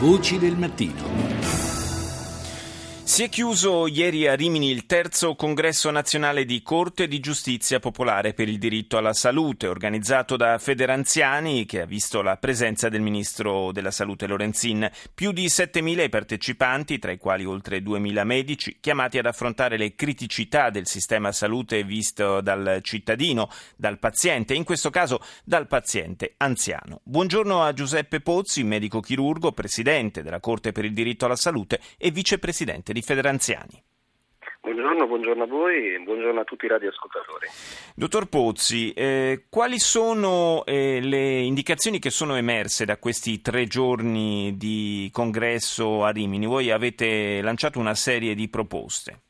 Voci del mattino. Si è chiuso ieri a Rimini il terzo congresso nazionale di Corte di Giustizia Popolare per il diritto alla salute, organizzato da Federanziani, che ha visto la presenza del ministro della Salute Lorenzin. Più di 7.000 i partecipanti, tra i quali oltre 2.000 medici, chiamati ad affrontare le criticità del sistema salute visto dal cittadino, dal paziente, in questo caso dal paziente anziano. Buongiorno a Giuseppe Pozzi, medico chirurgo, presidente della Corte per il diritto alla salute e vicepresidente di di Federanziani. Buongiorno, buongiorno, a voi e buongiorno a tutti i radioascoltatori. Dottor Pozzi, eh, quali sono eh, le indicazioni che sono emerse da questi tre giorni di congresso a Rimini? Voi avete lanciato una serie di proposte.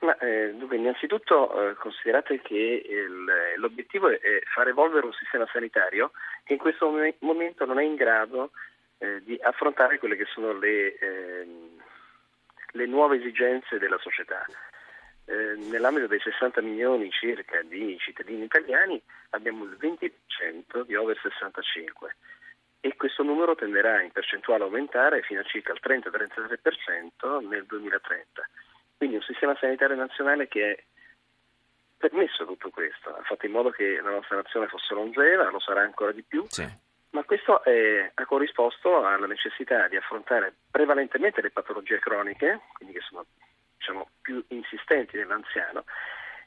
Ma, eh, dunque, innanzitutto eh, considerate che il, l'obiettivo è far evolvere un sistema sanitario che in questo momento non è in grado eh, di affrontare quelle che sono le ehm, le nuove esigenze della società. Eh, nell'ambito dei 60 milioni circa di cittadini italiani abbiamo il 20% di over 65 e questo numero tenderà in percentuale a aumentare fino a circa il 30-33% nel 2030. Quindi un sistema sanitario nazionale che è permesso tutto questo, ha fatto in modo che la nostra nazione fosse longeva, lo sarà ancora di più, sì. Ma questo è, ha corrisposto alla necessità di affrontare prevalentemente le patologie croniche, quindi che sono diciamo, più insistenti nell'anziano,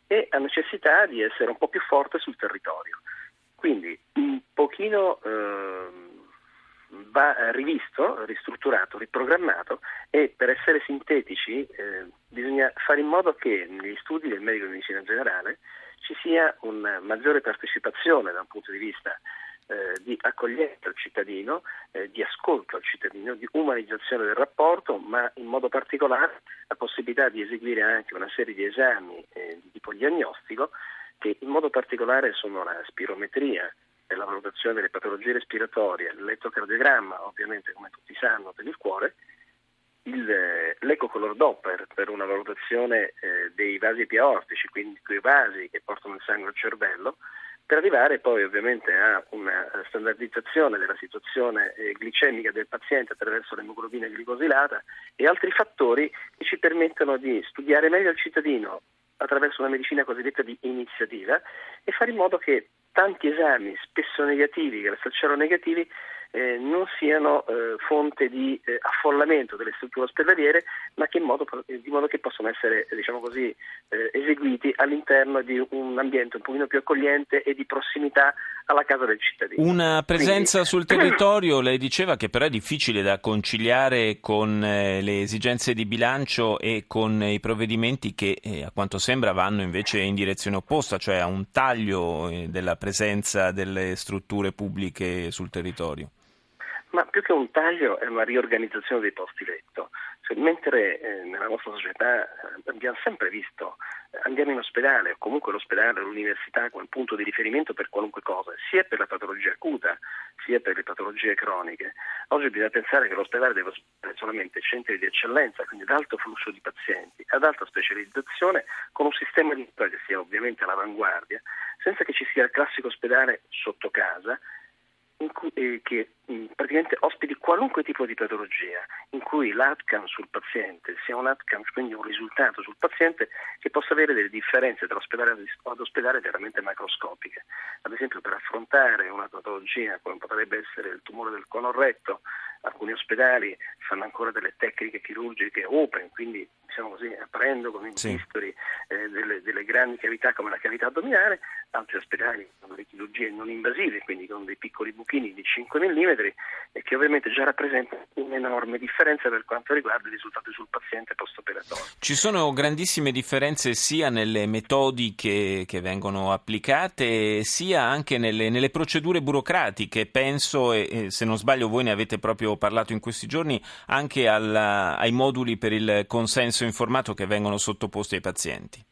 e ha necessità di essere un po' più forte sul territorio. Quindi un pochino eh, va rivisto, ristrutturato, riprogrammato e per essere sintetici eh, bisogna fare in modo che negli studi del medico di medicina generale ci sia una maggiore partecipazione da un punto di vista eh, di accoglienza al cittadino, eh, di ascolto al cittadino, di umanizzazione del rapporto, ma in modo particolare la possibilità di eseguire anche una serie di esami eh, di tipo diagnostico che in modo particolare sono la spirometria, la valutazione delle patologie respiratorie, l'elettrocardiogramma, ovviamente come tutti sanno per il cuore, il, eh, l'ecocolor Doppler per una valutazione eh, dei vasi aortici, quindi quei vasi che portano il sangue al cervello, per arrivare poi ovviamente a una standardizzazione della situazione eh, glicemica del paziente attraverso l'emoglobina glicosilata e altri fattori che ci permettono di studiare meglio il cittadino attraverso una medicina cosiddetta di iniziativa e fare in modo che tanti esami, spesso negativi, che restano negativi, eh, non siano eh, fonte di eh, affollamento delle strutture ospedaliere, ma che in modo, di modo che possano essere diciamo così, eh, eseguiti all'interno di un ambiente un pochino più accogliente e di prossimità alla casa del cittadino. Una presenza Quindi... sul territorio, lei diceva che però è difficile da conciliare con eh, le esigenze di bilancio e con i provvedimenti che eh, a quanto sembra vanno invece in direzione opposta, cioè a un taglio della presenza delle strutture pubbliche sul territorio. Ma più che un taglio è una riorganizzazione dei posti letto. Cioè, mentre eh, nella nostra società eh, abbiamo sempre visto, eh, andiamo in ospedale o comunque l'ospedale, l'università come punto di riferimento per qualunque cosa, sia per la patologia acuta sia per le patologie croniche. Oggi bisogna pensare che l'ospedale deve ospitare solamente centri di eccellenza, quindi ad alto flusso di pazienti, ad alta specializzazione, con un sistema di che sia ovviamente all'avanguardia, senza che ci sia il classico ospedale sotto casa cui, eh, che mm, praticamente ospiti qualunque tipo di patologia, in cui l'outcome sul paziente sia un outcome, quindi un risultato sul paziente che possa avere delle differenze tra ospedale ad ospedale veramente macroscopiche. Ad esempio per affrontare una patologia come potrebbe essere il tumore del conorretto, alcuni ospedali fanno ancora delle tecniche chirurgiche open, quindi diciamo così, aprendo con i sì. eh, delle, delle, grandi cavità come la cavità addominale, altri ospedali hanno le chirurgie non invasive, quindi con dei piccoli buchini di 5 mm e che ovviamente già rappresentano un'enorme differenza per quanto riguarda i risultati sul paziente post-operatorio. Ci sono grandissime differenze sia nelle metodiche che vengono applicate sia anche nelle, nelle procedure burocratiche, penso, e, e, se non sbaglio voi ne avete proprio parlato in questi giorni, anche alla, ai moduli per il consenso processo informato che vengono sottoposti ai pazienti?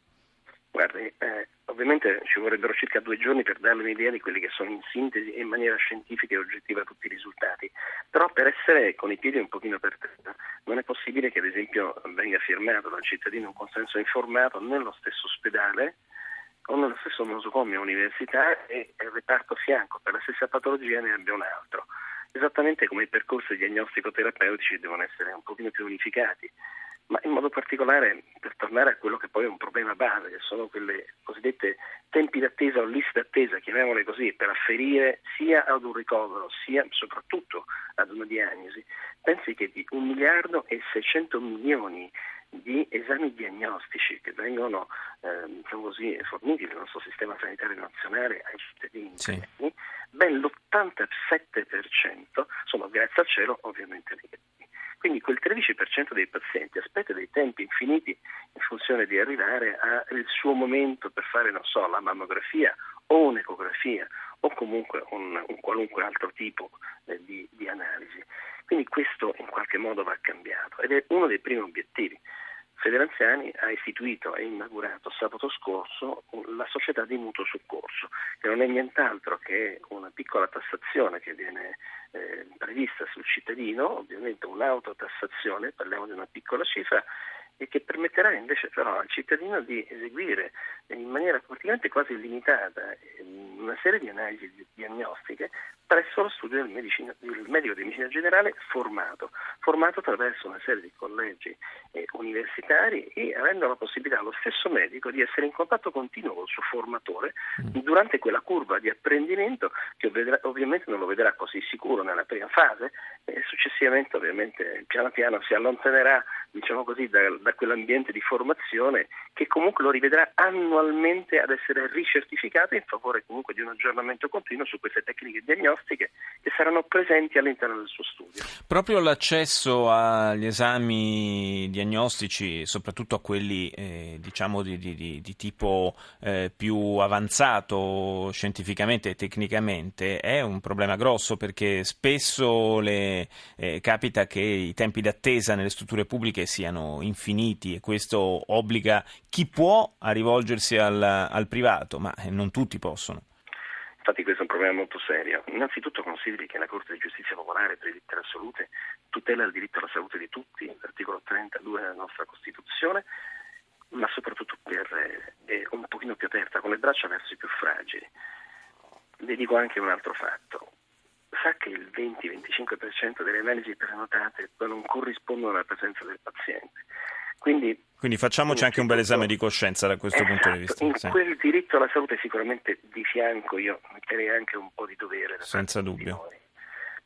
Guardi, eh, ovviamente ci vorrebbero circa due giorni per darle un'idea di quelli che sono in sintesi e in maniera scientifica e oggettiva tutti i risultati, però per essere con i piedi un pochino per terra non è possibile che ad esempio venga firmato dal cittadino un consenso informato nello stesso ospedale o nello stesso nosocomio università e il reparto fianco. Per la stessa patologia ne abbia un altro. Esattamente come i percorsi diagnostico-terapeutici devono essere un pochino più unificati, ma in modo particolare per tornare a quello che poi è un problema base, che sono quelle cosiddette tempi d'attesa o liste d'attesa, chiamiamole così, per afferire sia ad un ricovero sia soprattutto ad una diagnosi. Pensi che di 1 miliardo e 600 milioni di esami diagnostici che vengono eh, diciamo così, forniti dal nostro sistema sanitario nazionale ai cittadini, sì. ben l'87% sono grazie al cielo ovviamente negativi. Quindi quel 13% dei pazienti aspetta dei tempi infiniti in funzione di arrivare al suo momento per fare, non so, la mammografia o un'ecografia o comunque un, un qualunque altro tipo eh, di, di analisi. Quindi questo in qualche modo va cambiato ed è uno dei primi obiettivi. Federanziani ha istituito e inaugurato sabato scorso la società di mutuo soccorso, che non è nient'altro che una piccola tassazione che viene eh, prevista sul cittadino, ovviamente un'autotassazione, parliamo di una piccola cifra, e che permetterà invece però al cittadino di eseguire in maniera praticamente quasi illimitata ehm, una serie di analisi diagnostiche presso lo studio del, medicina, del medico di medicina generale formato, formato attraverso una serie di collegi eh, universitari e avendo la possibilità allo stesso medico di essere in contatto continuo con il suo formatore mm. durante quella curva di apprendimento che vedrà, ovviamente non lo vedrà così sicuro nella prima fase e successivamente ovviamente piano piano si allontanerà diciamo così, da, da quell'ambiente di formazione che comunque lo rivedrà annualmente ad essere ricertificato in favore comunque di un aggiornamento continuo su queste tecniche diagnostiche che saranno presenti all'interno del suo studio. Proprio l'accesso agli esami diagnostici, soprattutto a quelli eh, diciamo di, di, di tipo eh, più avanzato scientificamente e tecnicamente, è un problema grosso perché spesso le, eh, capita che i tempi d'attesa nelle strutture pubbliche siano infiniti e questo obbliga chi può a rivolgersi al, al privato, ma non tutti possono. Infatti questo è un problema molto serio. Innanzitutto consideri che la Corte di Giustizia Popolare per diritti della salute tutela il diritto alla salute di tutti, l'articolo 32 della nostra Costituzione, ma soprattutto per, eh, un pochino più aperta, con le braccia verso i più fragili. Le dico anche un altro fatto. Sa che il 20-25% delle analisi prenotate non corrispondono alla presenza del paziente. Quindi, Quindi facciamoci anche un bel esame di coscienza da questo esatto, punto di vista. In sì. quel diritto alla salute sicuramente di fianco io metterei anche un po' di dovere. Senza dubbio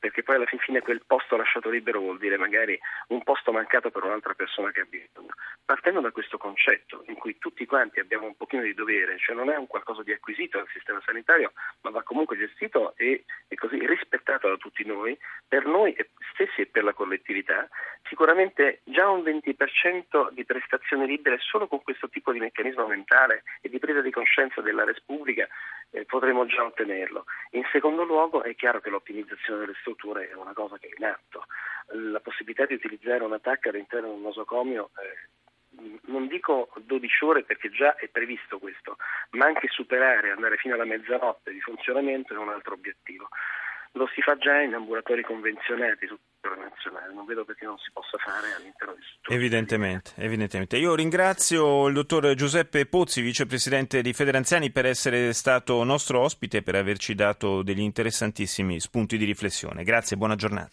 perché poi alla fine quel posto lasciato libero vuol dire magari un posto mancato per un'altra persona che ha bisogno. Partendo da questo concetto in cui tutti quanti abbiamo un pochino di dovere, cioè non è un qualcosa di acquisito dal sistema sanitario, ma va comunque gestito e, e così rispettato da tutti noi, per noi stessi e per la collettività, sicuramente già un 20% di prestazioni libere solo con questo tipo di meccanismo mentale e di presa di coscienza della res pubblica eh, potremo già ottenerlo. In secondo luogo è chiaro che l'ottimizzazione delle strutture è una cosa che è in atto. La possibilità di utilizzare un attacco all'interno di un nosocomio eh, non dico 12 ore perché già è previsto questo, ma anche superare, andare fino alla mezzanotte di funzionamento è un altro obiettivo. Lo si fa già in ambulatori convenzionati nazionale, non vedo perché non si possa fare all'interno di strutture. Evidentemente, evidentemente. Io ringrazio il dottor Giuseppe Pozzi, vicepresidente di Federanziani, per essere stato nostro ospite e per averci dato degli interessantissimi spunti di riflessione. Grazie buona giornata.